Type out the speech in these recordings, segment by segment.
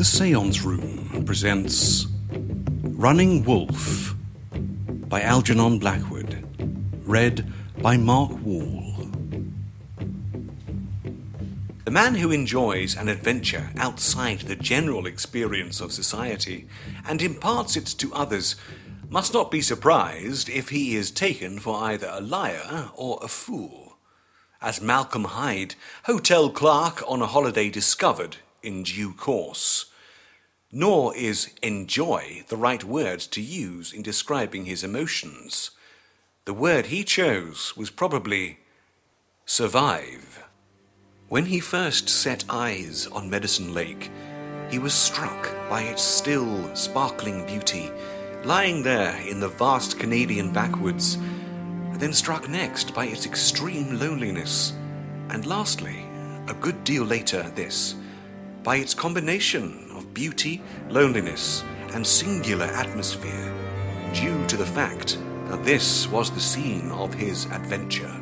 the Seance Room presents Running Wolf by Algernon Blackwood, read by Mark Wall. The man who enjoys an adventure outside the general experience of society and imparts it to others must not be surprised if he is taken for either a liar or a fool. As Malcolm Hyde, hotel clerk on a holiday, discovered in due course. Nor is enjoy the right word to use in describing his emotions. The word he chose was probably survive. When he first set eyes on Medicine Lake, he was struck by its still, sparkling beauty lying there in the vast Canadian backwoods, then struck next by its extreme loneliness, and lastly, a good deal later, this, by its combination beauty, loneliness, and singular atmosphere, due to the fact that this was the scene of his adventure.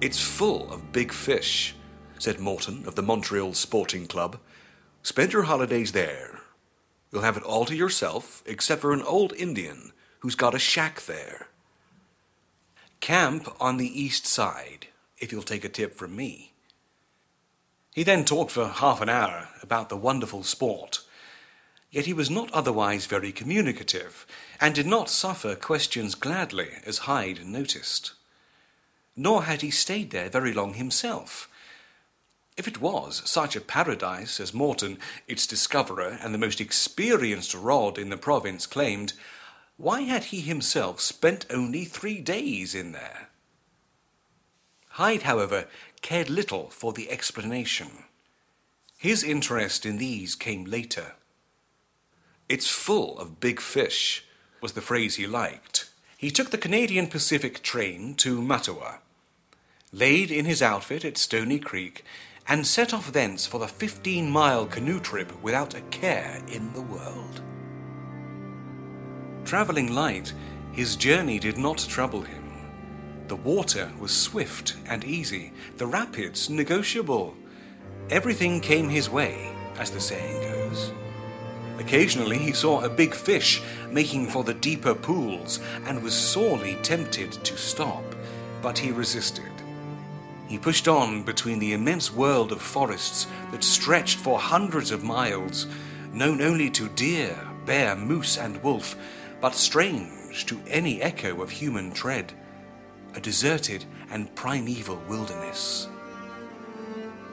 It's full of big fish, said Morton of the Montreal Sporting Club. Spend your holidays there. You'll have it all to yourself, except for an old Indian who's got a shack there. Camp on the east side, if you'll take a tip from me. He then talked for half an hour about the wonderful sport. Yet he was not otherwise very communicative, and did not suffer questions gladly, as Hyde noticed. Nor had he stayed there very long himself. If it was such a paradise as Morton, its discoverer and the most experienced rod in the province, claimed, why had he himself spent only three days in there? Hyde, however, cared little for the explanation. His interest in these came later. It's full of big fish, was the phrase he liked. He took the Canadian Pacific train to Mattawa, laid in his outfit at Stony Creek, and set off thence for the 15 mile canoe trip without a care in the world. Travelling light, his journey did not trouble him. The water was swift and easy, the rapids negotiable. Everything came his way, as the saying goes. Occasionally he saw a big fish making for the deeper pools and was sorely tempted to stop, but he resisted. He pushed on between the immense world of forests that stretched for hundreds of miles, known only to deer, bear, moose, and wolf, but strange to any echo of human tread, a deserted and primeval wilderness.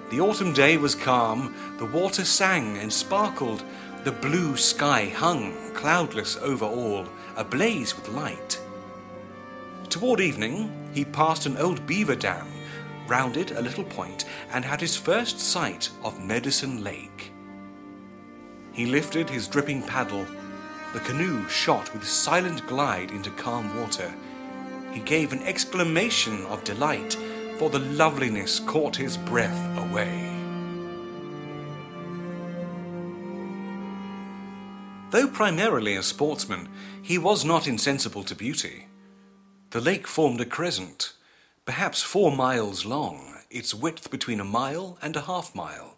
The autumn day was calm, the water sang and sparkled, the blue sky hung cloudless over all, ablaze with light. Toward evening, he passed an old beaver dam rounded a little point, and had his first sight of Medicine Lake. He lifted his dripping paddle. The canoe shot with silent glide into calm water. He gave an exclamation of delight, for the loveliness caught his breath away. Though primarily a sportsman, he was not insensible to beauty. The lake formed a crescent, perhaps four miles long, its width between a mile and a half mile.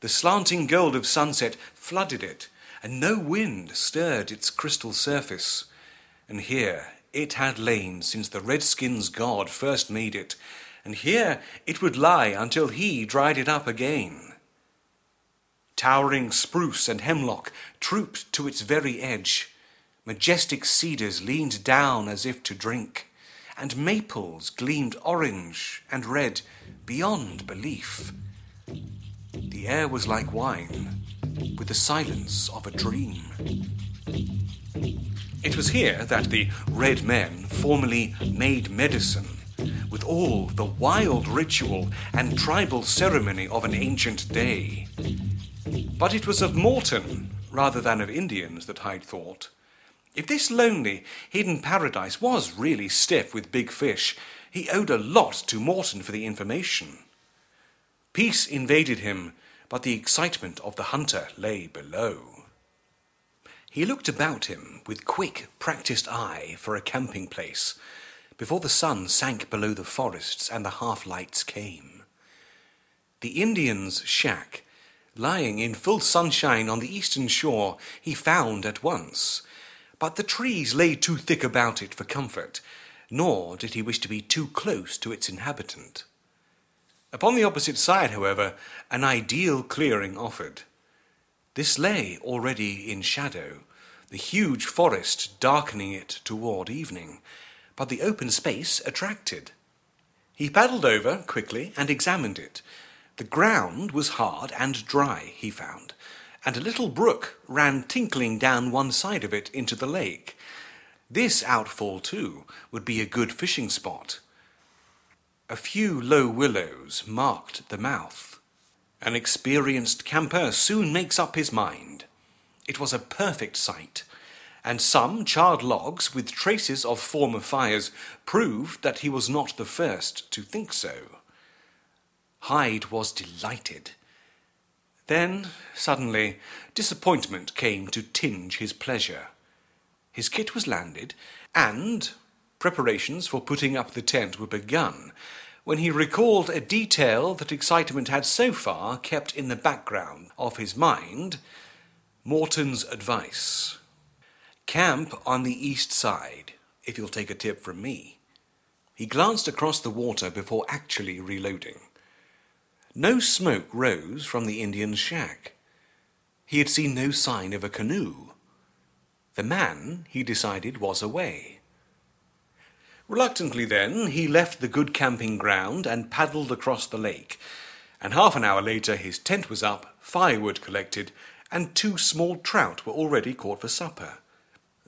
The slanting gold of sunset flooded it, and no wind stirred its crystal surface. And here it had lain since the Redskins' god first made it, and here it would lie until he dried it up again. Towering spruce and hemlock trooped to its very edge. Majestic cedars leaned down as if to drink and maples gleamed orange and red beyond belief. The air was like wine, with the silence of a dream. It was here that the red men formerly made medicine, with all the wild ritual and tribal ceremony of an ancient day. But it was of Morton rather than of Indians that Hyde thought. If this lonely, hidden paradise was really stiff with big fish, he owed a lot to Morton for the information. Peace invaded him, but the excitement of the hunter lay below. He looked about him with quick, practiced eye for a camping place before the sun sank below the forests and the half lights came. The Indian's shack lying in full sunshine on the eastern shore, he found at once. But the trees lay too thick about it for comfort, nor did he wish to be too close to its inhabitant. Upon the opposite side, however, an ideal clearing offered. This lay already in shadow, the huge forest darkening it toward evening, but the open space attracted. He paddled over quickly and examined it. The ground was hard and dry, he found, and a little brook ran tinkling down one side of it into the lake. This outfall, too, would be a good fishing spot. A few low willows marked the mouth. An experienced camper soon makes up his mind. It was a perfect site, and some charred logs with traces of former fires proved that he was not the first to think so. Hyde was delighted. Then, suddenly, disappointment came to tinge his pleasure. His kit was landed, and preparations for putting up the tent were begun, when he recalled a detail that excitement had so far kept in the background of his mind Morton's advice. Camp on the east side, if you'll take a tip from me. He glanced across the water before actually reloading. No smoke rose from the Indian's shack. He had seen no sign of a canoe. The man, he decided, was away. Reluctantly, then, he left the good camping ground and paddled across the lake, and half an hour later his tent was up, firewood collected, and two small trout were already caught for supper.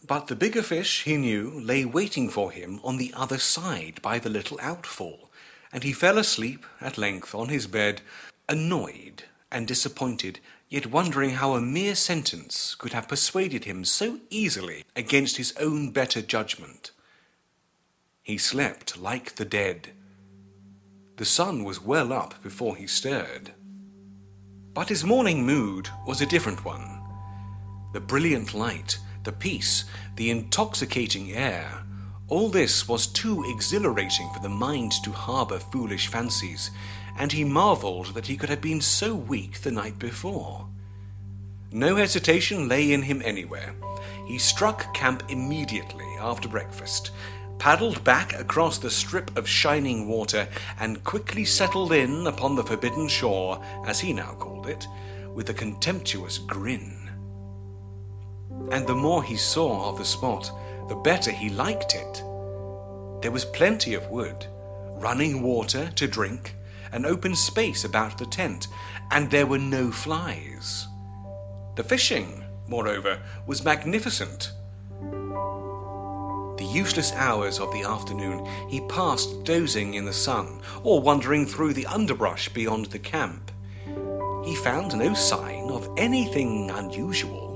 But the bigger fish, he knew, lay waiting for him on the other side by the little outfall, and he fell asleep at length on his bed, annoyed and disappointed, yet wondering how a mere sentence could have persuaded him so easily against his own better judgment. He slept like the dead. The sun was well up before he stirred. But his morning mood was a different one. The brilliant light, the peace, the intoxicating air, all this was too exhilarating for the mind to harbour foolish fancies, and he marvelled that he could have been so weak the night before. No hesitation lay in him anywhere. He struck camp immediately after breakfast, paddled back across the strip of shining water, and quickly settled in upon the forbidden shore, as he now called it, with a contemptuous grin. And the more he saw of the spot, the better he liked it. There was plenty of wood, running water to drink, an open space about the tent, and there were no flies. The fishing, moreover, was magnificent. The useless hours of the afternoon he passed dozing in the sun or wandering through the underbrush beyond the camp. He found no sign of anything unusual.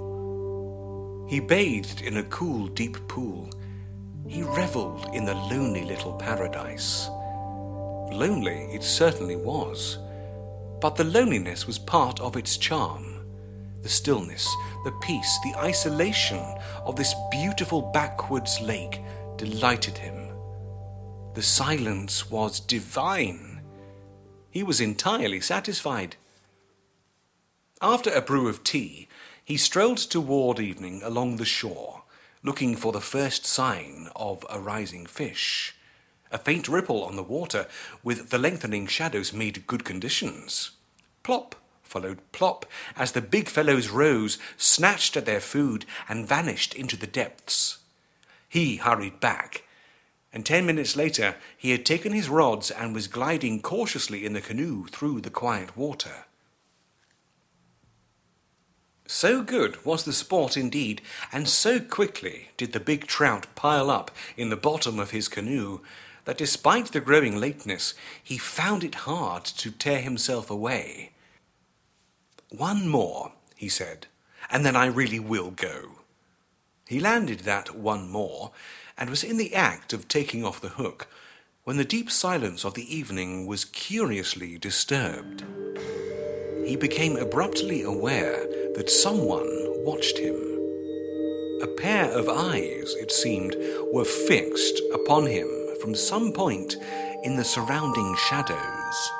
He bathed in a cool, deep pool. He revelled in the lonely little paradise. Lonely it certainly was, but the loneliness was part of its charm. The stillness, the peace, the isolation of this beautiful backwoods lake delighted him. The silence was divine. He was entirely satisfied. After a brew of tea, he strolled toward evening along the shore, looking for the first sign of a rising fish. A faint ripple on the water, with the lengthening shadows, made good conditions. Plop followed plop as the big fellows rose, snatched at their food, and vanished into the depths. He hurried back, and ten minutes later he had taken his rods and was gliding cautiously in the canoe through the quiet water. So good was the sport indeed, and so quickly did the big trout pile up in the bottom of his canoe, that despite the growing lateness, he found it hard to tear himself away. One more, he said, and then I really will go. He landed that one more, and was in the act of taking off the hook, when the deep silence of the evening was curiously disturbed. He became abruptly aware that someone watched him. A pair of eyes, it seemed, were fixed upon him from some point in the surrounding shadows.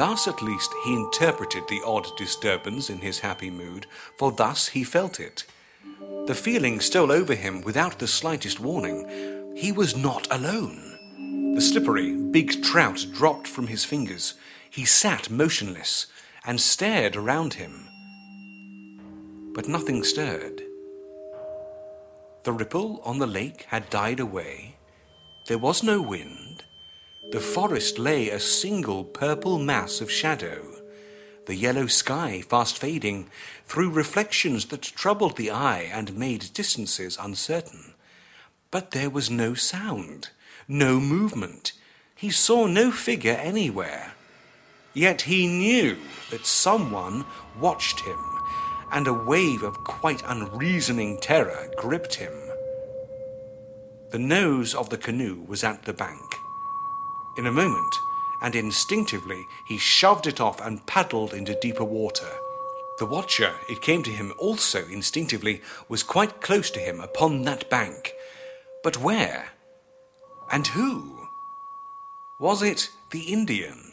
Thus at least he interpreted the odd disturbance in his happy mood, for thus he felt it. The feeling stole over him without the slightest warning. He was not alone. The slippery, big trout dropped from his fingers. He sat motionless and stared around him. But nothing stirred. The ripple on the lake had died away. There was no wind. The forest lay a single purple mass of shadow, the yellow sky fast fading, through reflections that troubled the eye and made distances uncertain. But there was no sound, no movement. He saw no figure anywhere. Yet he knew that someone watched him and a wave of quite unreasoning terror gripped him. The nose of the canoe was at the bank. In a moment, and instinctively, he shoved it off and paddled into deeper water. The watcher, it came to him also instinctively, was quite close to him upon that bank. But where? And who? Was it the Indian?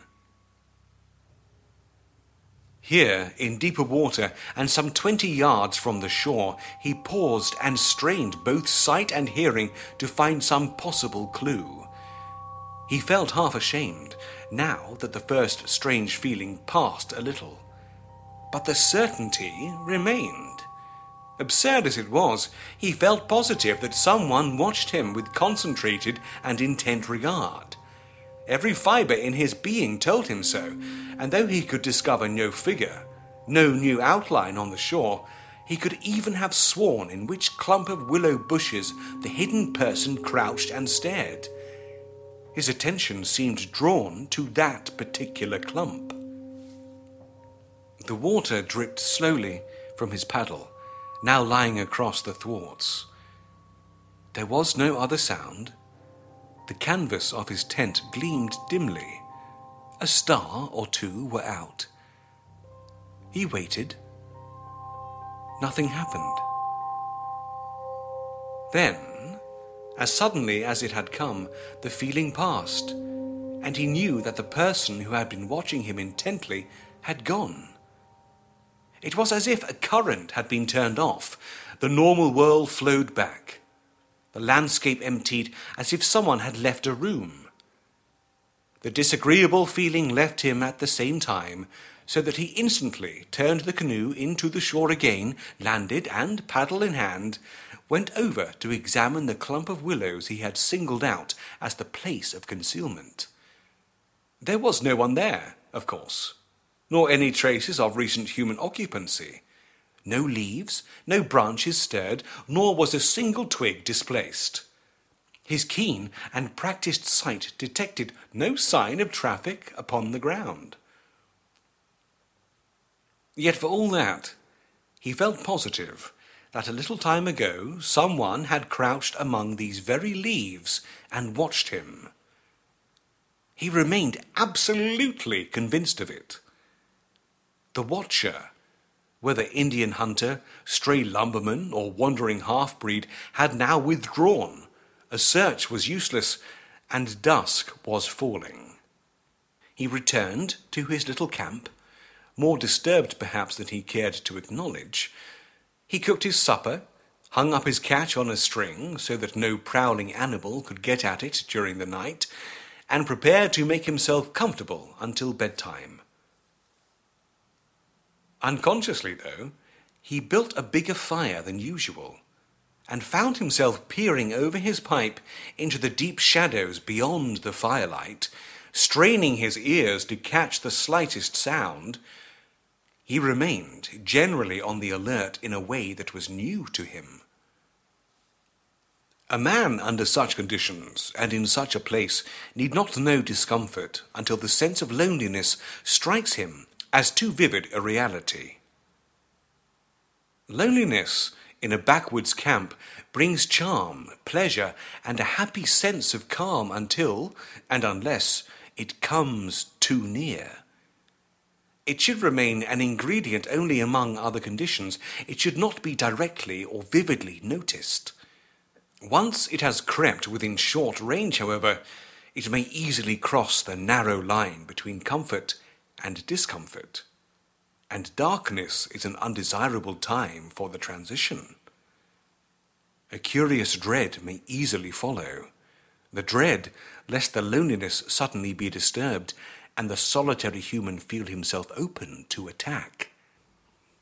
Here, in deeper water and some twenty yards from the shore, he paused and strained both sight and hearing to find some possible clue. He felt half ashamed, now that the first strange feeling passed a little. But the certainty remained. Absurd as it was, he felt positive that someone watched him with concentrated and intent regard. Every fibre in his being told him so, and though he could discover no figure, no new outline on the shore, he could even have sworn in which clump of willow bushes the hidden person crouched and stared. His attention seemed drawn to that particular clump. The water dripped slowly from his paddle, now lying across the thwarts. There was no other sound the canvas of his tent gleamed dimly. A star or two were out. He waited. Nothing happened. Then, as suddenly as it had come, the feeling passed, and he knew that the person who had been watching him intently had gone. It was as if a current had been turned off. The normal world flowed back the landscape emptied as if someone had left a room. The disagreeable feeling left him at the same time, so that he instantly turned the canoe into the shore again, landed, and, paddle in hand, went over to examine the clump of willows he had singled out as the place of concealment. There was no one there, of course, nor any traces of recent human occupancy. No leaves, no branches stirred, nor was a single twig displaced. His keen and practised sight detected no sign of traffic upon the ground. Yet for all that, he felt positive that a little time ago someone had crouched among these very leaves and watched him. He remained absolutely convinced of it. The watcher whether Indian hunter, stray lumberman, or wandering half breed, had now withdrawn. A search was useless, and dusk was falling. He returned to his little camp, more disturbed perhaps than he cared to acknowledge. He cooked his supper, hung up his catch on a string so that no prowling animal could get at it during the night, and prepared to make himself comfortable until bedtime. Unconsciously, though, he built a bigger fire than usual and found himself peering over his pipe into the deep shadows beyond the firelight, straining his ears to catch the slightest sound. He remained generally on the alert in a way that was new to him. A man under such conditions and in such a place need not know discomfort until the sense of loneliness strikes him as too vivid a reality. Loneliness in a backwoods camp brings charm, pleasure, and a happy sense of calm until, and unless, it comes too near. It should remain an ingredient only among other conditions. It should not be directly or vividly noticed. Once it has crept within short range, however, it may easily cross the narrow line between comfort and discomfort. And darkness is an undesirable time for the transition. A curious dread may easily follow. The dread lest the loneliness suddenly be disturbed and the solitary human feel himself open to attack.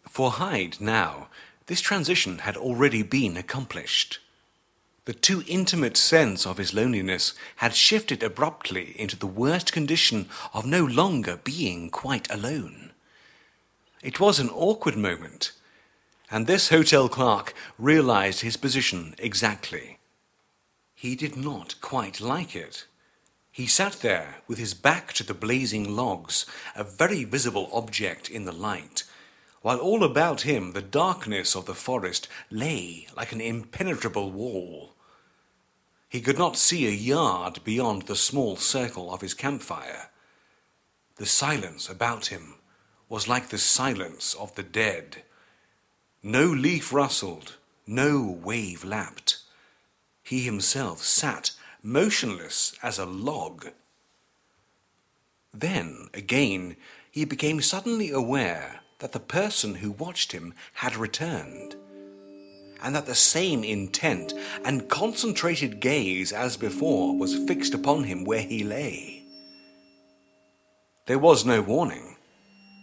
For Hyde, now, this transition had already been accomplished. The too intimate sense of his loneliness had shifted abruptly into the worst condition of no longer being quite alone. It was an awkward moment, and this hotel clerk realized his position exactly. He did not quite like it. He sat there with his back to the blazing logs, a very visible object in the light, while all about him the darkness of the forest lay like an impenetrable wall. He could not see a yard beyond the small circle of his campfire. The silence about him was like the silence of the dead. No leaf rustled, no wave lapped. He himself sat motionless as a log. Then, again, he became suddenly aware that the person who watched him had returned, and that the same intent and concentrated gaze as before was fixed upon him where he lay. There was no warning.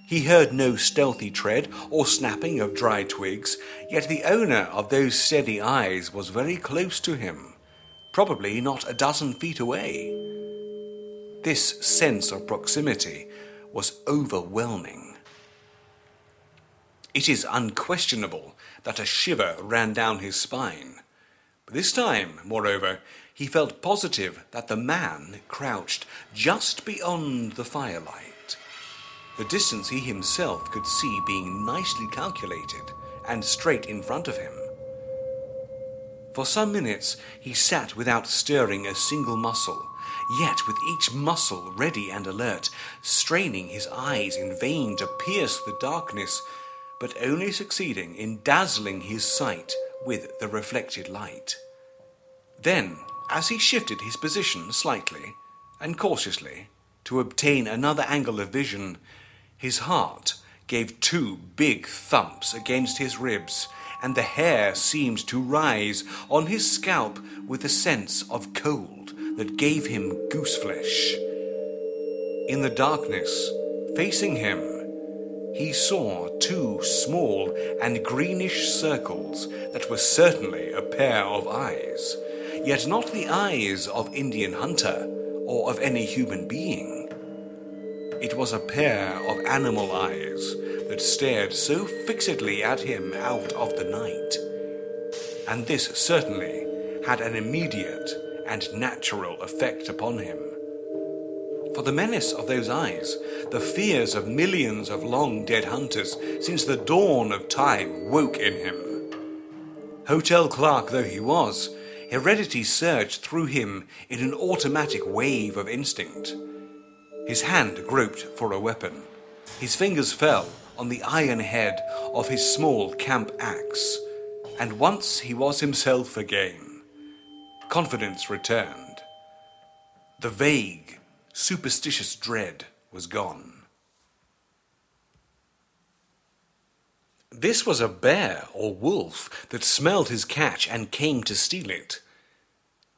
He heard no stealthy tread or snapping of dry twigs, yet the owner of those steady eyes was very close to him probably not a dozen feet away. This sense of proximity was overwhelming. It is unquestionable that a shiver ran down his spine. But this time, moreover, he felt positive that the man crouched just beyond the firelight. The distance he himself could see being nicely calculated and straight in front of him. For some minutes he sat without stirring a single muscle, yet with each muscle ready and alert, straining his eyes in vain to pierce the darkness, but only succeeding in dazzling his sight with the reflected light. Then, as he shifted his position slightly and cautiously to obtain another angle of vision, his heart gave two big thumps against his ribs and the hair seemed to rise on his scalp with a sense of cold that gave him gooseflesh. In the darkness, facing him, he saw two small and greenish circles that were certainly a pair of eyes, yet not the eyes of Indian hunter or of any human being. It was a pair of animal eyes that stared so fixedly at him out of the night. And this certainly had an immediate and natural effect upon him. For the menace of those eyes, the fears of millions of long dead hunters since the dawn of time woke in him. Hotel clerk though he was, heredity surged through him in an automatic wave of instinct. His hand groped for a weapon. His fingers fell, on the iron head of his small camp axe, and once he was himself again. Confidence returned. The vague, superstitious dread was gone. This was a bear or wolf that smelled his catch and came to steal it.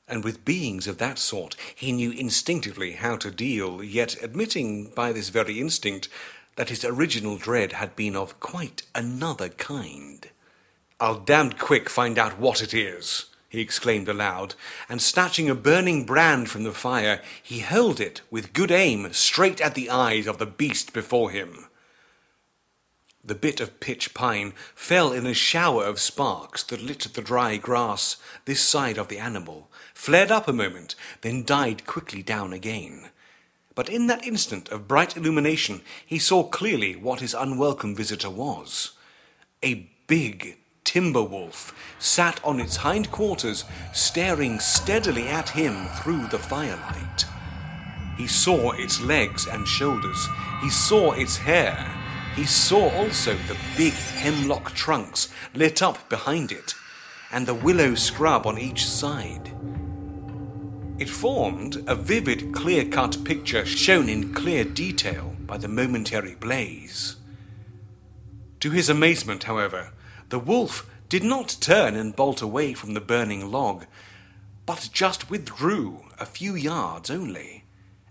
And with beings of that sort, he knew instinctively how to deal, yet admitting by this very instinct that his original dread had been of quite another kind. I'll damned quick find out what it is, he exclaimed aloud, and snatching a burning brand from the fire, he hurled it with good aim straight at the eyes of the beast before him. The bit of pitch pine fell in a shower of sparks that lit the dry grass this side of the animal, flared up a moment, then died quickly down again. But in that instant of bright illumination, he saw clearly what his unwelcome visitor was. A big timber wolf sat on its hind quarters, staring steadily at him through the firelight. He saw its legs and shoulders. He saw its hair. He saw also the big hemlock trunks lit up behind it, and the willow scrub on each side. It formed a vivid, clear cut picture shown in clear detail by the momentary blaze. To his amazement, however, the wolf did not turn and bolt away from the burning log, but just withdrew a few yards only,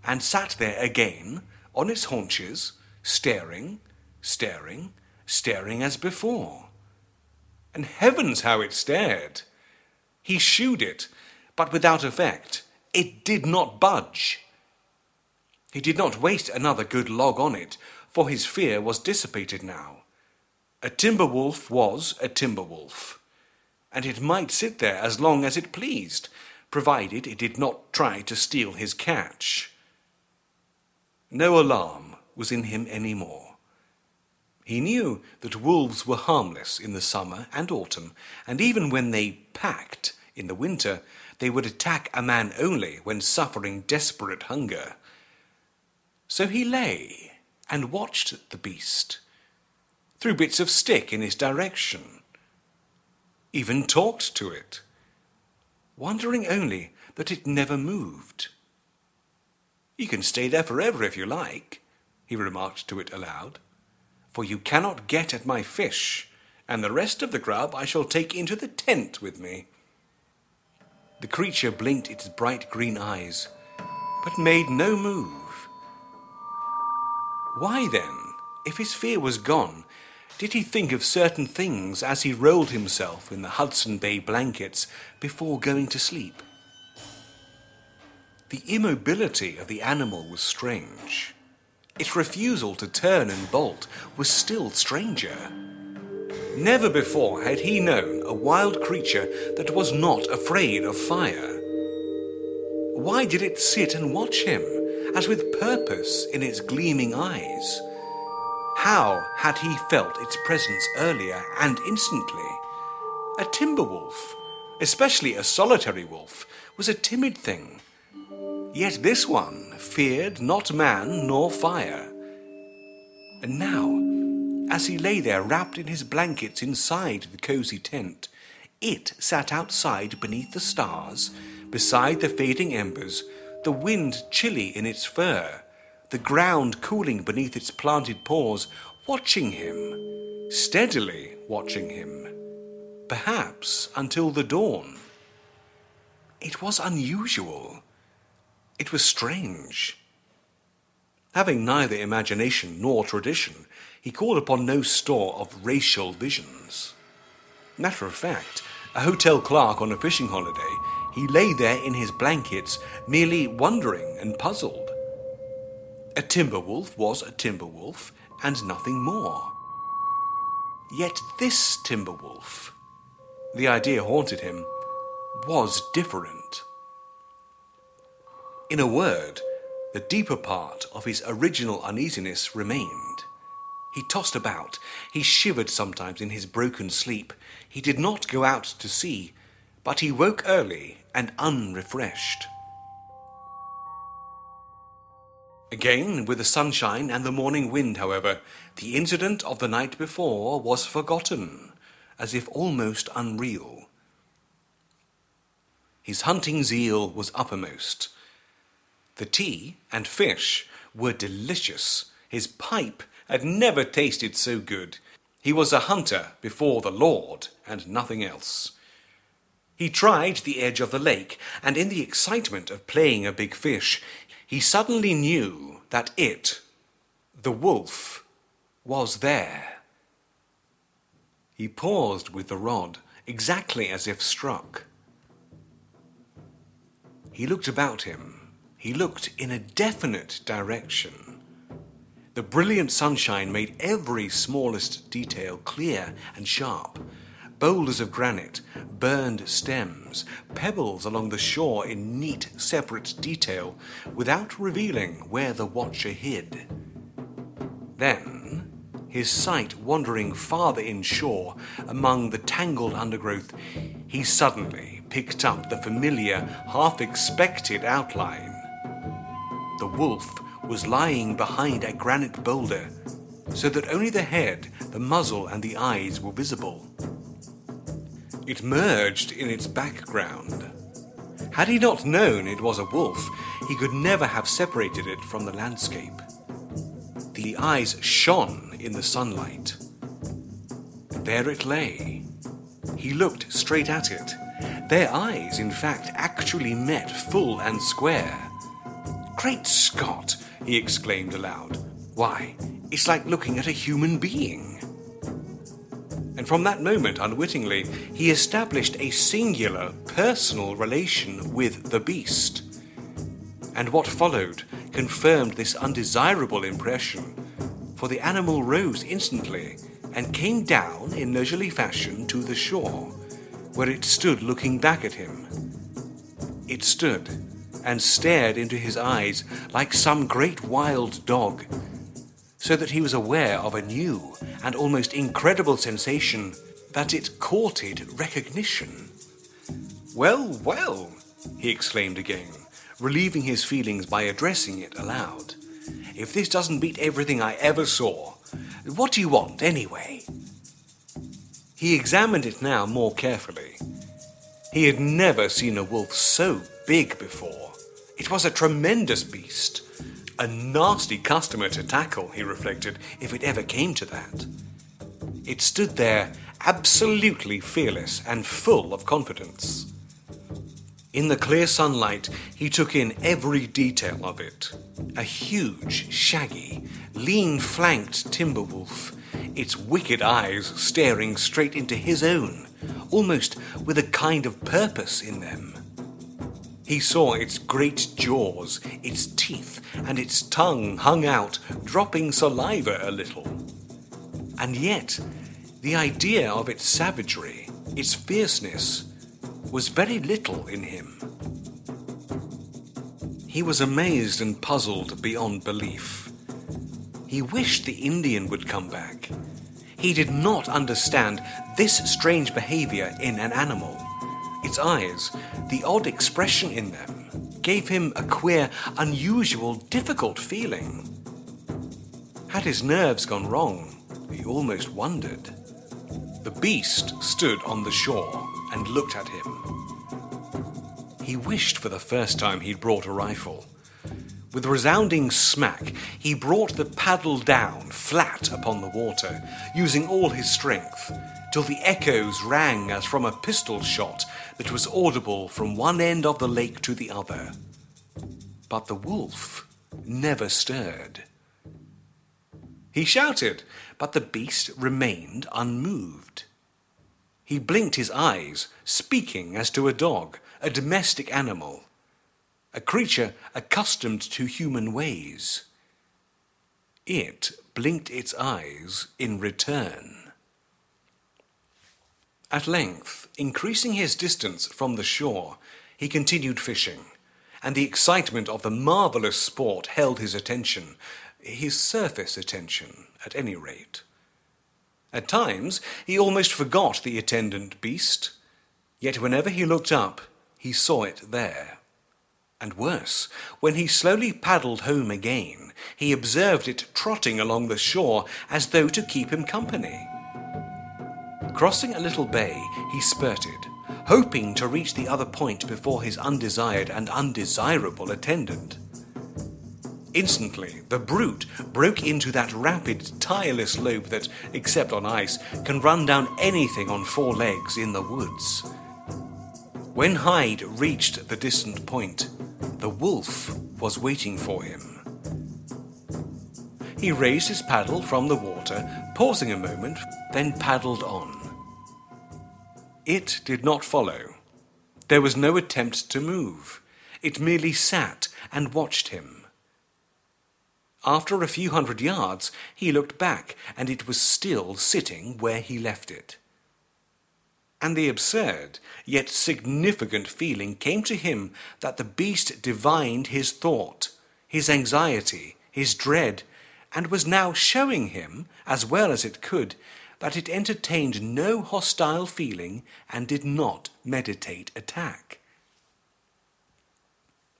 and sat there again on its haunches, staring, staring, staring as before. And heavens, how it stared! He shooed it, but without effect. It did not budge. He did not waste another good log on it, for his fear was dissipated now. A timber wolf was a timber wolf, and it might sit there as long as it pleased, provided it did not try to steal his catch. No alarm was in him any more. He knew that wolves were harmless in the summer and autumn, and even when they packed in the winter, they would attack a man only when suffering desperate hunger. So he lay and watched the beast, threw bits of stick in his direction, even talked to it, wondering only that it never moved. You can stay there forever if you like, he remarked to it aloud, for you cannot get at my fish, and the rest of the grub I shall take into the tent with me. The creature blinked its bright green eyes, but made no move. Why then, if his fear was gone, did he think of certain things as he rolled himself in the Hudson Bay blankets before going to sleep? The immobility of the animal was strange. Its refusal to turn and bolt was still stranger. Never before had he known a wild creature that was not afraid of fire. Why did it sit and watch him? as with purpose in its gleaming eyes. How had he felt its presence earlier and instantly? A timber wolf, especially a solitary wolf, was a timid thing. Yet this one feared not man nor fire. And now, as he lay there wrapped in his blankets inside the cosy tent, it sat outside beneath the stars, beside the fading embers, the wind chilly in its fur, the ground cooling beneath its planted paws, watching him, steadily watching him, perhaps until the dawn. It was unusual. It was strange. Having neither imagination nor tradition, he called upon no store of racial visions. Matter of fact, a hotel clerk on a fishing holiday he lay there in his blankets, merely wondering and puzzled. A timber wolf was a timber wolf, and nothing more. Yet this timber wolf, the idea haunted him, was different. In a word, the deeper part of his original uneasiness remained. He tossed about, he shivered sometimes in his broken sleep. He did not go out to see, but he woke early and unrefreshed. Again, with the sunshine and the morning wind, however, the incident of the night before was forgotten, as if almost unreal. His hunting zeal was uppermost. The tea and fish were delicious. His pipe had never tasted so good. He was a hunter before the Lord and nothing else. He tried the edge of the lake, and in the excitement of playing a big fish, he suddenly knew that it, the wolf, was there. He paused with the rod, exactly as if struck. He looked about him. He looked in a definite direction. The brilliant sunshine made every smallest detail clear and sharp boulders of granite, burned stems, pebbles along the shore in neat, separate detail, without revealing where the watcher hid. Then, his sight wandering farther inshore among the tangled undergrowth, he suddenly picked up the familiar, half expected outline. The wolf was lying behind a granite boulder, so that only the head, the muzzle, and the eyes were visible. It merged in its background. Had he not known it was a wolf, he could never have separated it from the landscape. The eyes shone in the sunlight. There it lay. He looked straight at it. Their eyes, in fact, actually met full and square. Great Scott! He exclaimed aloud. Why, it's like looking at a human being. And from that moment, unwittingly, he established a singular, personal relation with the beast. And what followed confirmed this undesirable impression, for the animal rose instantly and came down in leisurely fashion to the shore, where it stood looking back at him. It stood and stared into his eyes like some great wild dog, so that he was aware of a new and almost incredible sensation that it courted recognition. Well, well, he exclaimed again relieving his feelings by addressing it aloud. If this doesn't beat everything I ever saw, what do you want anyway? He examined it now more carefully. He had never seen a wolf so big before. It was a tremendous beast. A nasty customer to tackle, he reflected, if it ever came to that. It stood there absolutely fearless and full of confidence. In the clear sunlight, he took in every detail of it. A huge, shaggy, lean flanked timber wolf, its wicked eyes staring straight into his own, almost with a kind of purpose in them. He saw its great jaws, its teeth, and its tongue hung out, dropping saliva a little. And yet, the idea of its savagery, its fierceness, was very little in him. He was amazed and puzzled beyond belief. He wished the Indian would come back. He did not understand this strange behavior in an animal. Its eyes, the odd expression in them, gave him a queer, unusual, difficult feeling. Had his nerves gone wrong? He almost wondered. The beast stood on the shore and looked at him. He wished for the first time he'd brought a rifle. With a resounding smack, he brought the paddle down flat upon the water, using all his strength, till the echoes rang as from a pistol shot that was audible from one end of the lake to the other. But the wolf never stirred. He shouted, but the beast remained unmoved. He blinked his eyes, speaking as to a dog, a domestic animal, a creature accustomed to human ways. It blinked its eyes in return. At length, increasing his distance from the shore, he continued fishing, and the excitement of the marvellous sport held his attention, his surface attention, at any rate. At times, he almost forgot the attendant beast, yet whenever he looked up, he saw it there. And worse, when he slowly paddled home again, he observed it trotting along the shore as though to keep him company. Crossing a little bay, he spurted, hoping to reach the other point before his undesired and undesirable attendant. Instantly, the brute broke into that rapid, tireless lope that, except on ice, can run down anything on four legs in the woods. When Hyde reached the distant point, the wolf was waiting for him. He raised his paddle from the water, pausing a moment, then paddled on. It did not follow. There was no attempt to move. It merely sat and watched him. After a few hundred yards, he looked back, and it was still sitting where he left it and the absurd, yet significant feeling came to him that the beast divined his thought, his anxiety, his dread, and was now showing him, as well as it could, that it entertained no hostile feeling and did not meditate attack.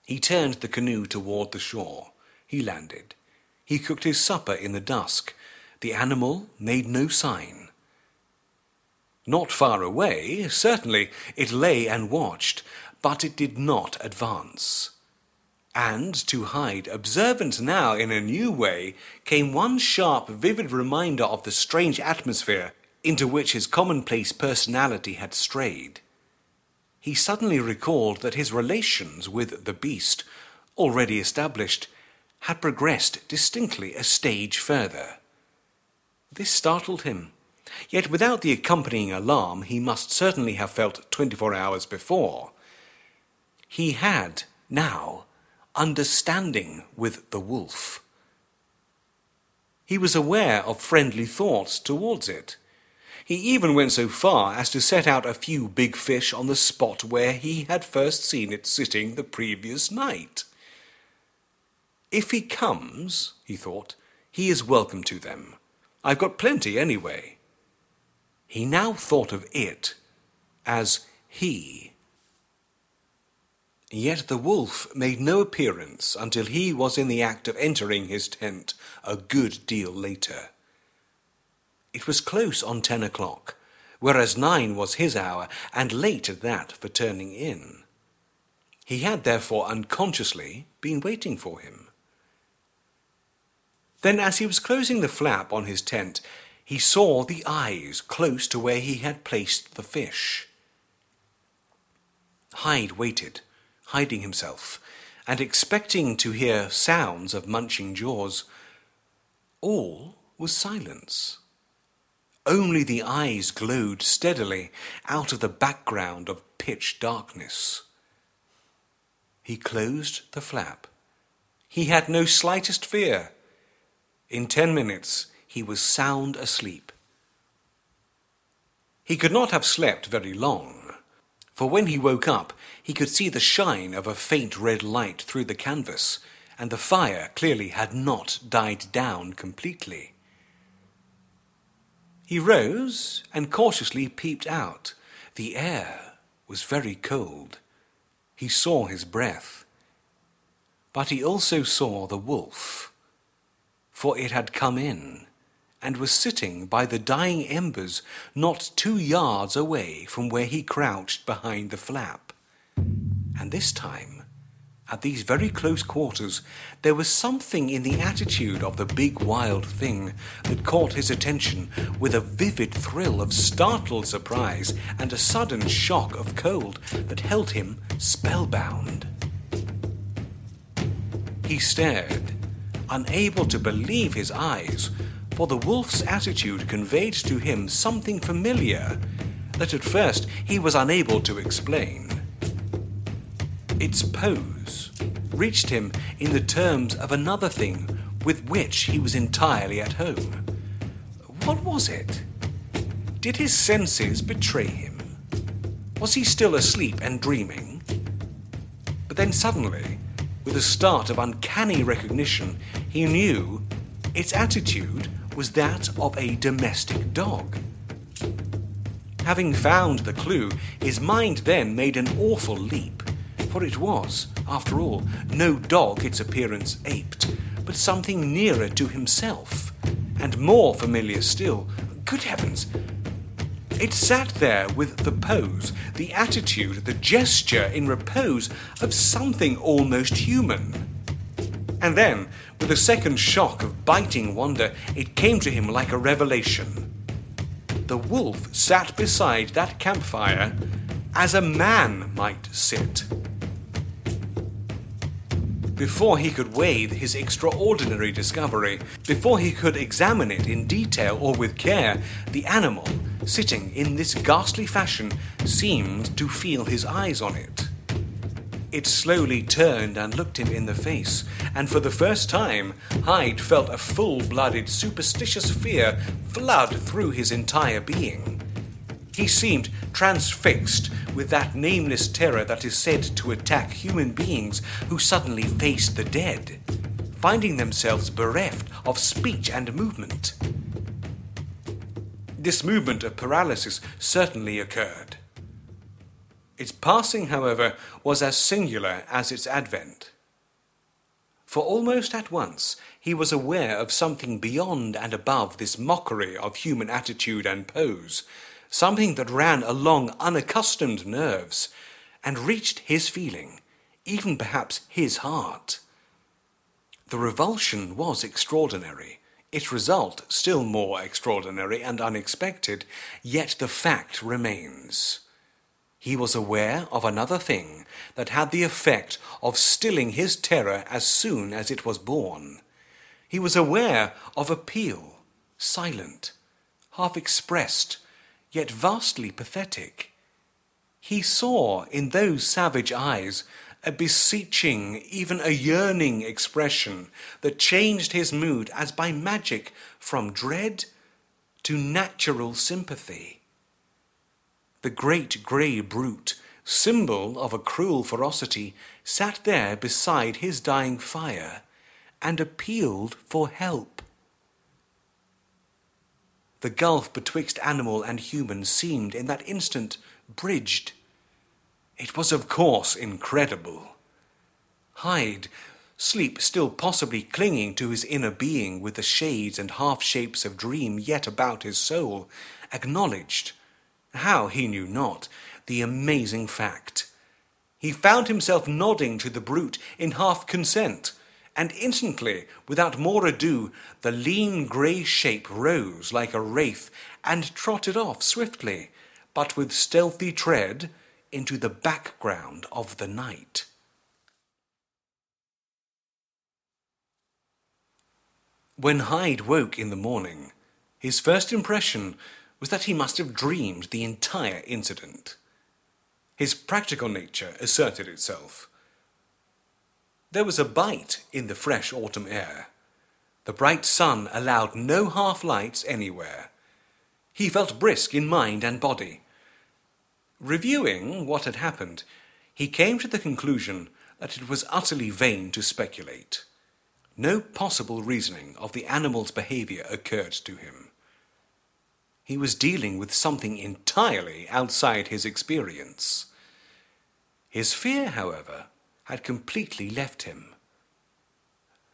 He turned the canoe toward the shore. He landed. He cooked his supper in the dusk. The animal made no sign. Not far away, certainly, it lay and watched, but it did not advance. And to Hyde, observant now in a new way, came one sharp, vivid reminder of the strange atmosphere into which his commonplace personality had strayed. He suddenly recalled that his relations with the beast, already established, had progressed distinctly a stage further. This startled him, yet without the accompanying alarm he must certainly have felt twenty four hours before. He had, now, understanding with the wolf. He was aware of friendly thoughts towards it. He even went so far as to set out a few big fish on the spot where he had first seen it sitting the previous night. If he comes, he thought, he is welcome to them. I've got plenty anyway. He now thought of it as he. Yet the wolf made no appearance until he was in the act of entering his tent a good deal later. It was close on ten o'clock, whereas nine was his hour, and late at that for turning in. He had therefore unconsciously been waiting for him. Then, as he was closing the flap on his tent, he saw the eyes close to where he had placed the fish. Hyde waited hiding himself, and expecting to hear sounds of munching jaws. All was silence. Only the eyes glowed steadily out of the background of pitch darkness. He closed the flap. He had no slightest fear. In ten minutes he was sound asleep. He could not have slept very long for when he woke up, he could see the shine of a faint red light through the canvas, and the fire clearly had not died down completely. He rose and cautiously peeped out. The air was very cold. He saw his breath. But he also saw the wolf, for it had come in and was sitting by the dying embers not two yards away from where he crouched behind the flap. And this time, at these very close quarters, there was something in the attitude of the big wild thing that caught his attention with a vivid thrill of startled surprise and a sudden shock of cold that held him spellbound. He stared, unable to believe his eyes, for the wolf's attitude conveyed to him something familiar that at first he was unable to explain. Its pose reached him in the terms of another thing with which he was entirely at home. What was it? Did his senses betray him? Was he still asleep and dreaming? But then suddenly, with a start of uncanny recognition, he knew its attitude was that of a domestic dog. Having found the clue, his mind then made an awful leap, for it was, after all, no dog its appearance aped, but something nearer to himself, and more familiar still. Good heavens! It sat there with the pose, the attitude, the gesture in repose of something almost human. And then, with a second shock of biting wonder, it came to him like a revelation. The wolf sat beside that campfire as a man might sit. Before he could weigh his extraordinary discovery, before he could examine it in detail or with care, the animal, sitting in this ghastly fashion, seemed to feel his eyes on it. It slowly turned and looked him in the face, and for the first time, Hyde felt a full blooded, superstitious fear flood through his entire being. He seemed transfixed with that nameless terror that is said to attack human beings who suddenly face the dead, finding themselves bereft of speech and movement. This movement of paralysis certainly occurred. Its passing, however, was as singular as its advent. For almost at once he was aware of something beyond and above this mockery of human attitude and pose, something that ran along unaccustomed nerves and reached his feeling even perhaps his heart. The revulsion was extraordinary, its result still more extraordinary and unexpected, yet the fact remains. He was aware of another thing that had the effect of stilling his terror as soon as it was born. He was aware of appeal, silent, half expressed, yet vastly pathetic. He saw in those savage eyes a beseeching, even a yearning expression that changed his mood as by magic from dread to natural sympathy. The great grey brute, symbol of a cruel ferocity, sat there beside his dying fire and appealed for help. The gulf betwixt animal and human seemed in that instant bridged it was, of course, incredible. Hyde, sleep still possibly clinging to his inner being with the shades and half shapes of dream yet about his soul, acknowledged, how he knew not, the amazing fact. He found himself nodding to the brute in half consent, and instantly, without more ado, the lean grey shape rose like a wraith and trotted off swiftly, but with stealthy tread, into the background of the night. When Hyde woke in the morning, his first impression was that he must have dreamed the entire incident. His practical nature asserted itself. There was a bite in the fresh autumn air. The bright sun allowed no half lights anywhere. He felt brisk in mind and body. Reviewing what had happened, he came to the conclusion that it was utterly vain to speculate. No possible reasoning of the animal's behavior occurred to him. He was dealing with something entirely outside his experience. His fear, however, had completely left him.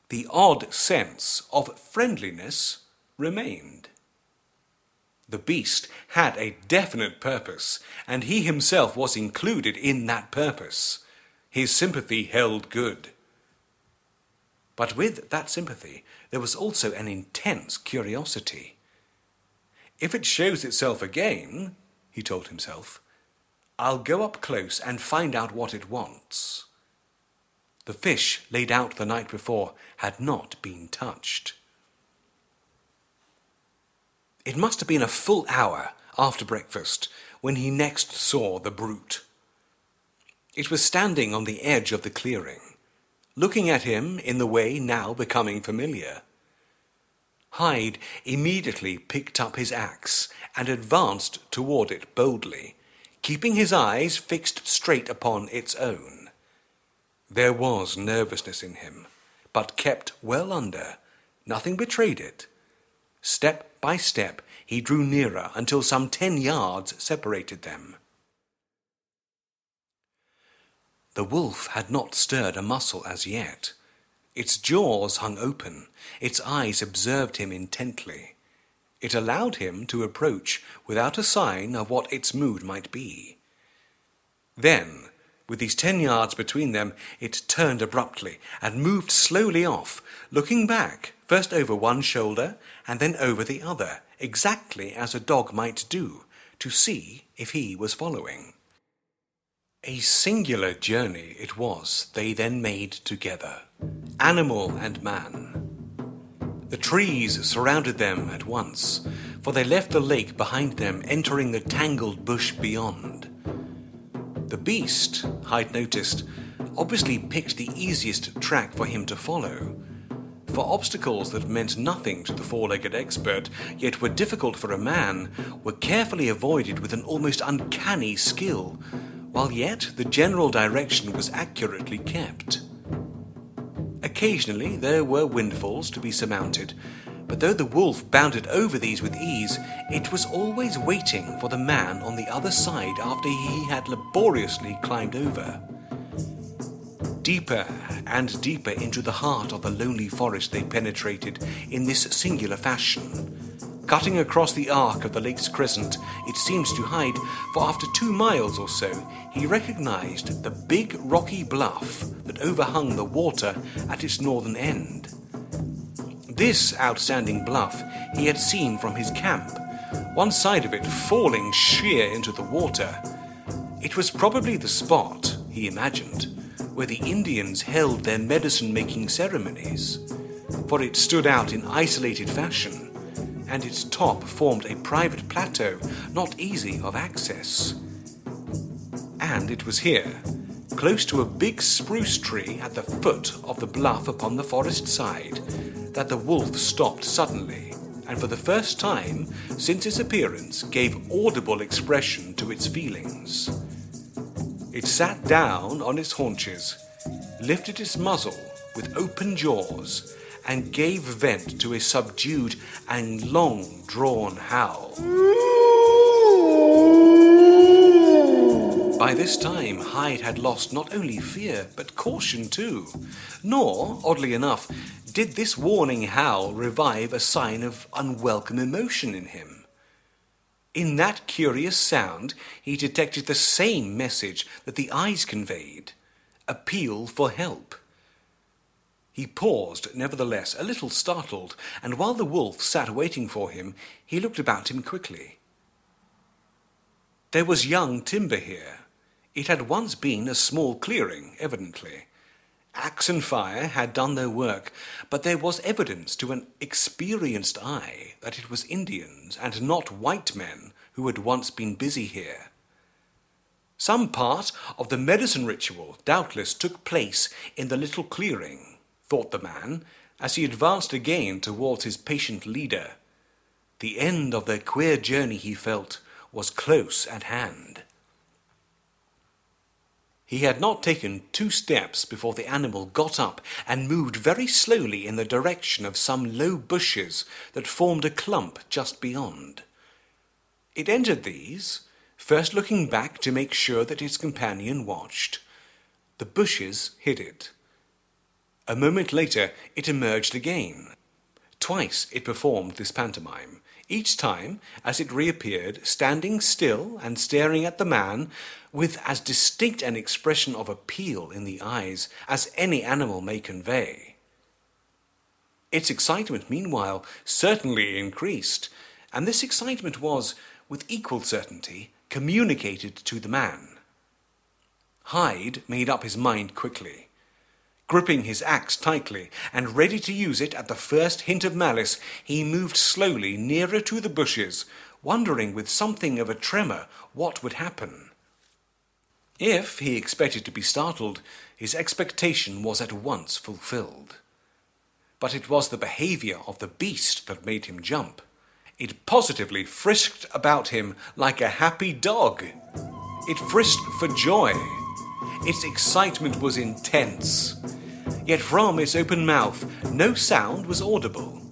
The odd sense of friendliness remained. The beast had a definite purpose, and he himself was included in that purpose. His sympathy held good. But with that sympathy, there was also an intense curiosity. If it shows itself again, he told himself, I'll go up close and find out what it wants. The fish laid out the night before had not been touched. It must have been a full hour after breakfast when he next saw the brute. It was standing on the edge of the clearing, looking at him in the way now becoming familiar. Hyde immediately picked up his axe and advanced toward it boldly, keeping his eyes fixed straight upon its own. There was nervousness in him, but kept well under. Nothing betrayed it. Step by step, he drew nearer until some ten yards separated them. The wolf had not stirred a muscle as yet. Its jaws hung open, its eyes observed him intently. It allowed him to approach without a sign of what its mood might be. Then, with these ten yards between them, it turned abruptly and moved slowly off, looking back first over one shoulder and then over the other, exactly as a dog might do, to see if he was following. A singular journey it was they then made together, animal and man. The trees surrounded them at once, for they left the lake behind them, entering the tangled bush beyond. The beast, Hyde noticed, obviously picked the easiest track for him to follow, for obstacles that meant nothing to the four legged expert, yet were difficult for a man, were carefully avoided with an almost uncanny skill, while yet the general direction was accurately kept. Occasionally there were windfalls to be surmounted, but though the wolf bounded over these with ease, it was always waiting for the man on the other side after he had laboriously climbed over. Deeper and deeper into the heart of the lonely forest they penetrated in this singular fashion, cutting across the arc of the lake's crescent, it seems to Hyde, for after two miles or so, he recognized the big rocky bluff that overhung the water at its northern end. This outstanding bluff he had seen from his camp, one side of it falling sheer into the water. It was probably the spot, he imagined, where the Indians held their medicine making ceremonies, for it stood out in isolated fashion and its top formed a private plateau not easy of access. And it was here, close to a big spruce tree at the foot of the bluff upon the forest side, that the wolf stopped suddenly, and for the first time since its appearance gave audible expression to its feelings. It sat down on its haunches, lifted its muzzle with open jaws, and gave vent to a subdued and long drawn howl. By this time, Hyde had lost not only fear, but caution too. Nor, oddly enough, did this warning howl revive a sign of unwelcome emotion in him. In that curious sound, he detected the same message that the eyes conveyed appeal for help. He paused, nevertheless, a little startled, and while the wolf sat waiting for him, he looked about him quickly. There was young timber here. It had once been a small clearing, evidently. Axe and fire had done their work, but there was evidence to an experienced eye that it was Indians and not white men who had once been busy here. Some part of the medicine ritual doubtless took place in the little clearing thought the man, as he advanced again towards his patient leader. The end of their queer journey, he felt, was close at hand. He had not taken two steps before the animal got up and moved very slowly in the direction of some low bushes that formed a clump just beyond. It entered these, first looking back to make sure that its companion watched. The bushes hid it. A moment later, it emerged again. Twice it performed this pantomime, each time, as it reappeared, standing still and staring at the man with as distinct an expression of appeal in the eyes as any animal may convey. Its excitement, meanwhile, certainly increased, and this excitement was, with equal certainty, communicated to the man. Hyde made up his mind quickly gripping his axe tightly and ready to use it at the first hint of malice, he moved slowly nearer to the bushes, wondering with something of a tremor what would happen. If he expected to be startled, his expectation was at once fulfilled. But it was the behavior of the beast that made him jump. It positively frisked about him like a happy dog. It frisked for joy. Its excitement was intense yet from its open mouth no sound was audible.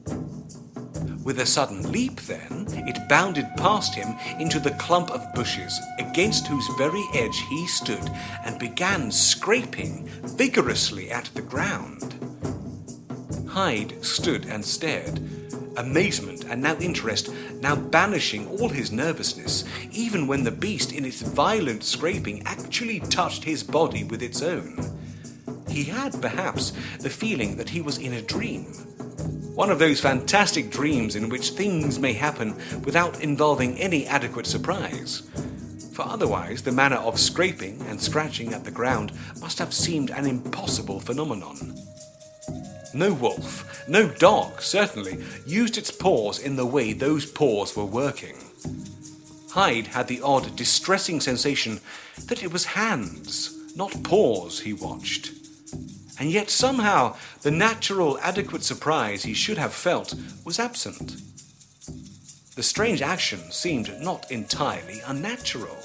With a sudden leap, then, it bounded past him into the clump of bushes against whose very edge he stood and began scraping vigorously at the ground. Hyde stood and stared, amazement and now interest now banishing all his nervousness, even when the beast in its violent scraping actually touched his body with its own. He had, perhaps, the feeling that he was in a dream. One of those fantastic dreams in which things may happen without involving any adequate surprise. For otherwise, the manner of scraping and scratching at the ground must have seemed an impossible phenomenon. No wolf, no dog, certainly, used its paws in the way those paws were working. Hyde had the odd, distressing sensation that it was hands, not paws, he watched and yet somehow the natural, adequate surprise he should have felt was absent. The strange action seemed not entirely unnatural.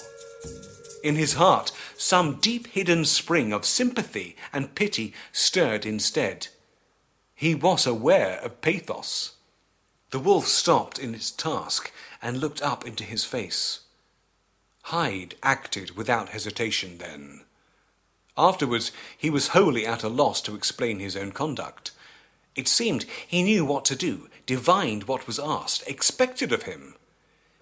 In his heart, some deep hidden spring of sympathy and pity stirred instead. He was aware of pathos. The wolf stopped in its task and looked up into his face. Hyde acted without hesitation then. Afterwards, he was wholly at a loss to explain his own conduct. It seemed he knew what to do, divined what was asked, expected of him.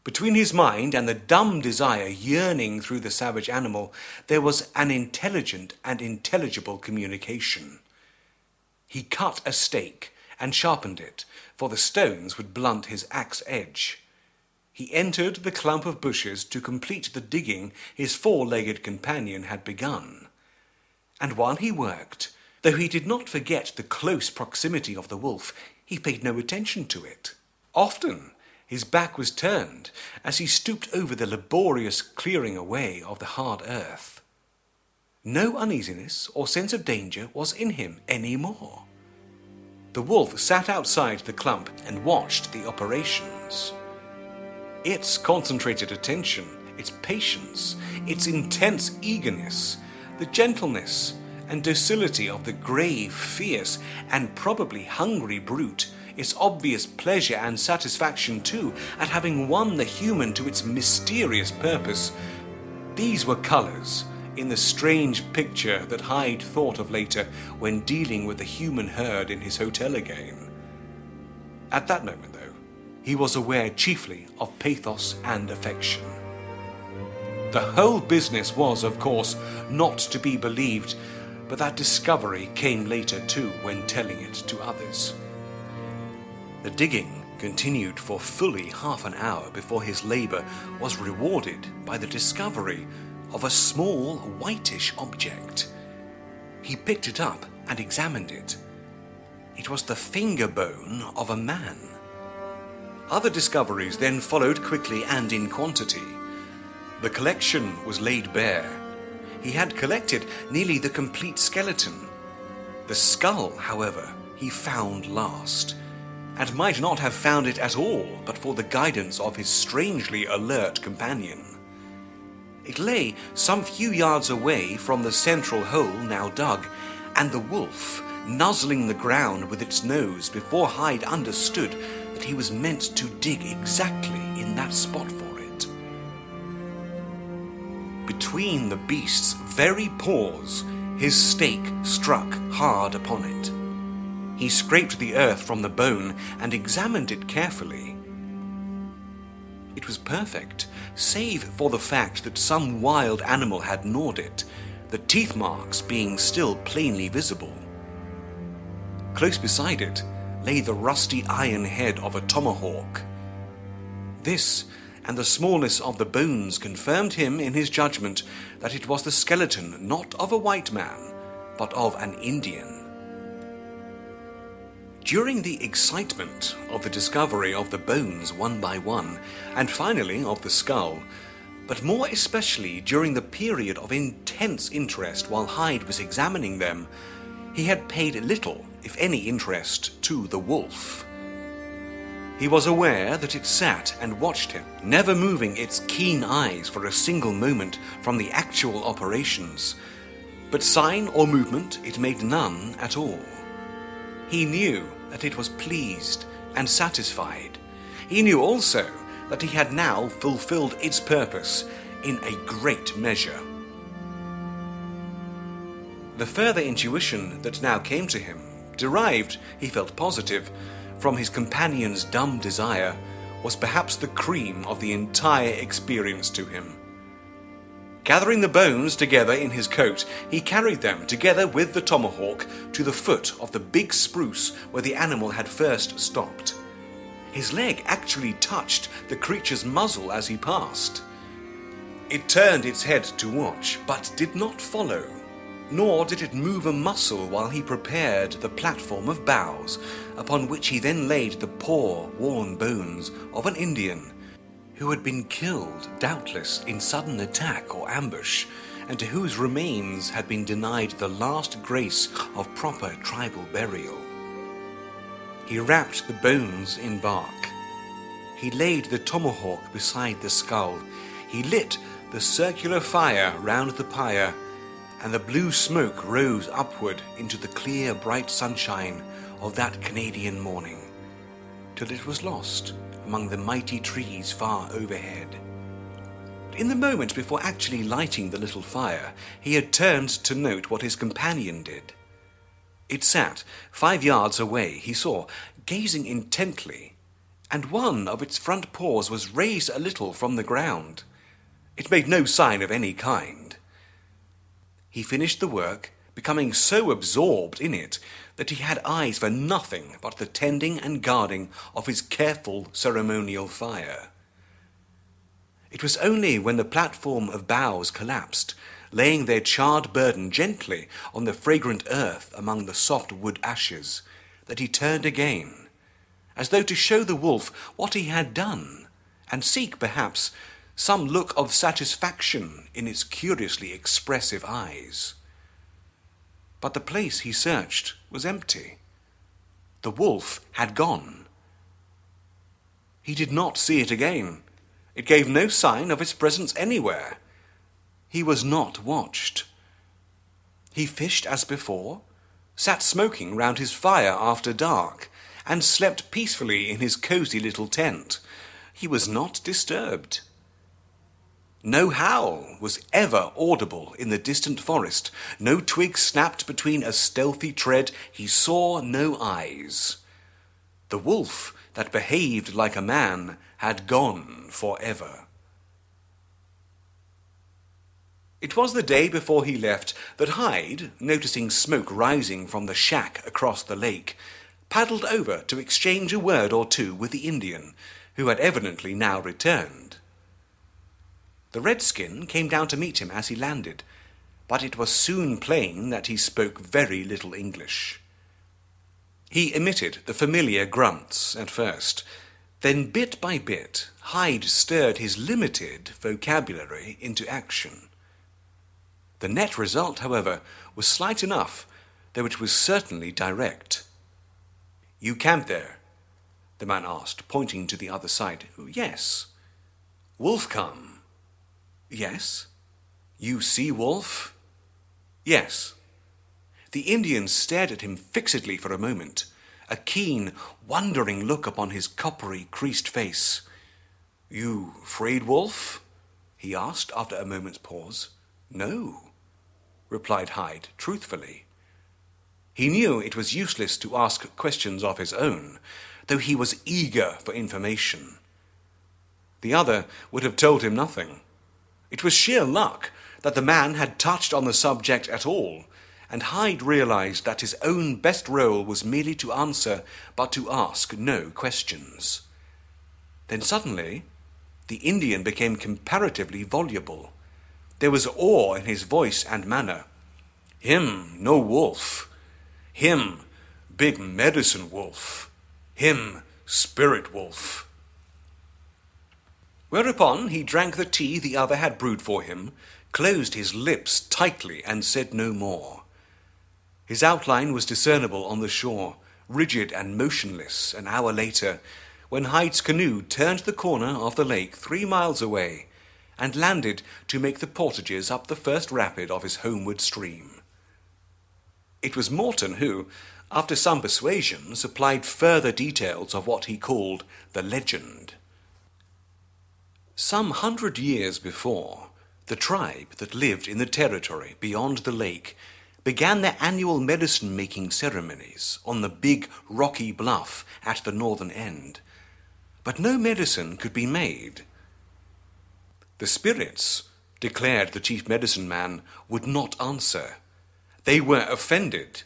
Between his mind and the dumb desire yearning through the savage animal, there was an intelligent and intelligible communication. He cut a stake and sharpened it, for the stones would blunt his axe edge. He entered the clump of bushes to complete the digging his four legged companion had begun. And while he worked, though he did not forget the close proximity of the wolf, he paid no attention to it. Often his back was turned as he stooped over the laborious clearing away of the hard earth. No uneasiness or sense of danger was in him any more. The wolf sat outside the clump and watched the operations. Its concentrated attention, its patience, its intense eagerness, the gentleness and docility of the grave, fierce, and probably hungry brute, its obvious pleasure and satisfaction too at having won the human to its mysterious purpose, these were colours in the strange picture that Hyde thought of later when dealing with the human herd in his hotel again. At that moment, though, he was aware chiefly of pathos and affection. The whole business was, of course, not to be believed, but that discovery came later too when telling it to others. The digging continued for fully half an hour before his labour was rewarded by the discovery of a small whitish object. He picked it up and examined it. It was the finger bone of a man. Other discoveries then followed quickly and in quantity. The collection was laid bare. He had collected nearly the complete skeleton. The skull, however, he found last, and might not have found it at all but for the guidance of his strangely alert companion. It lay some few yards away from the central hole now dug, and the wolf, nuzzling the ground with its nose before Hyde understood that he was meant to dig exactly in that spot. Between the beast's very paws, his stake struck hard upon it. He scraped the earth from the bone and examined it carefully. It was perfect, save for the fact that some wild animal had gnawed it, the teeth marks being still plainly visible. Close beside it lay the rusty iron head of a tomahawk. This and the smallness of the bones confirmed him in his judgment that it was the skeleton not of a white man, but of an Indian. During the excitement of the discovery of the bones one by one, and finally of the skull, but more especially during the period of intense interest while Hyde was examining them, he had paid little, if any, interest to the wolf. He was aware that it sat and watched him, never moving its keen eyes for a single moment from the actual operations, but sign or movement it made none at all. He knew that it was pleased and satisfied. He knew also that he had now fulfilled its purpose in a great measure. The further intuition that now came to him, derived, he felt positive, from his companion's dumb desire, was perhaps the cream of the entire experience to him. Gathering the bones together in his coat, he carried them, together with the tomahawk, to the foot of the big spruce where the animal had first stopped. His leg actually touched the creature's muzzle as he passed. It turned its head to watch, but did not follow, nor did it move a muscle while he prepared the platform of boughs, upon which he then laid the poor, worn bones of an Indian who had been killed, doubtless, in sudden attack or ambush, and to whose remains had been denied the last grace of proper tribal burial. He wrapped the bones in bark. He laid the tomahawk beside the skull. He lit the circular fire round the pyre, and the blue smoke rose upward into the clear, bright sunshine of that Canadian morning, till it was lost among the mighty trees far overhead. In the moment before actually lighting the little fire, he had turned to note what his companion did. It sat five yards away, he saw, gazing intently, and one of its front paws was raised a little from the ground. It made no sign of any kind. He finished the work, becoming so absorbed in it that he had eyes for nothing but the tending and guarding of his careful ceremonial fire. It was only when the platform of boughs collapsed laying their charred burden gently on the fragrant earth among the soft wood ashes, that he turned again, as though to show the wolf what he had done, and seek, perhaps, some look of satisfaction in its curiously expressive eyes. But the place he searched was empty. The wolf had gone. He did not see it again. It gave no sign of its presence anywhere. He was not watched. He fished as before, sat smoking round his fire after dark, and slept peacefully in his cosy little tent. He was not disturbed. No howl was ever audible in the distant forest. No twig snapped between a stealthy tread. He saw no eyes. The wolf that behaved like a man had gone for ever. It was the day before he left that Hyde, noticing smoke rising from the shack across the lake, paddled over to exchange a word or two with the Indian, who had evidently now returned. The redskin came down to meet him as he landed, but it was soon plain that he spoke very little English. He emitted the familiar grunts at first, then bit by bit Hyde stirred his limited vocabulary into action. The net result, however, was slight enough, though it was certainly direct. You camp there? the man asked, pointing to the other side. Yes. Wolf come? Yes. You see Wolf? Yes. The Indian stared at him fixedly for a moment, a keen, wondering look upon his coppery, creased face. You afraid, Wolf? he asked after a moment's pause. No replied Hyde truthfully. He knew it was useless to ask questions of his own, though he was eager for information. The other would have told him nothing. It was sheer luck that the man had touched on the subject at all, and Hyde realized that his own best role was merely to answer, but to ask no questions. Then suddenly, the Indian became comparatively voluble. There was awe in his voice and manner. Him, no wolf. Him, big medicine wolf. Him, spirit wolf. Whereupon he drank the tea the other had brewed for him, closed his lips tightly, and said no more. His outline was discernible on the shore, rigid and motionless, an hour later, when Hyde's canoe turned the corner of the lake three miles away and landed to make the portages up the first rapid of his homeward stream. It was Morton who, after some persuasion, supplied further details of what he called the legend. Some hundred years before, the tribe that lived in the territory beyond the lake began their annual medicine making ceremonies on the big rocky bluff at the northern end. But no medicine could be made the spirits, declared the chief medicine man, would not answer. They were offended.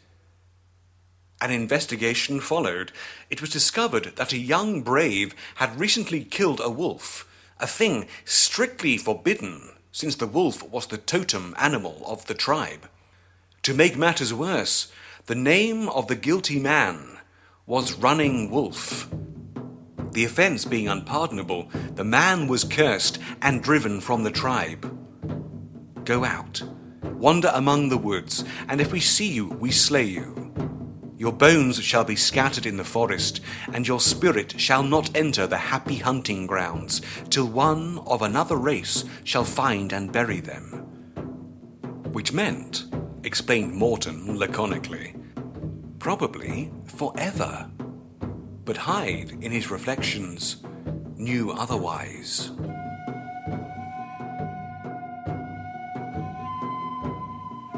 An investigation followed. It was discovered that a young brave had recently killed a wolf, a thing strictly forbidden, since the wolf was the totem animal of the tribe. To make matters worse, the name of the guilty man was Running Wolf. The offense being unpardonable, the man was cursed and driven from the tribe. Go out, wander among the woods, and if we see you, we slay you. Your bones shall be scattered in the forest, and your spirit shall not enter the happy hunting grounds, till one of another race shall find and bury them. Which meant, explained Morton laconically, probably forever. But Hyde, in his reflections, knew otherwise.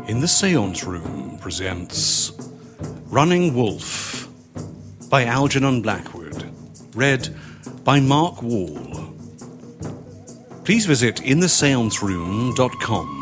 In the Seance Room presents Running Wolf by Algernon Blackwood. Read by Mark Wall. Please visit intheseanceroom.com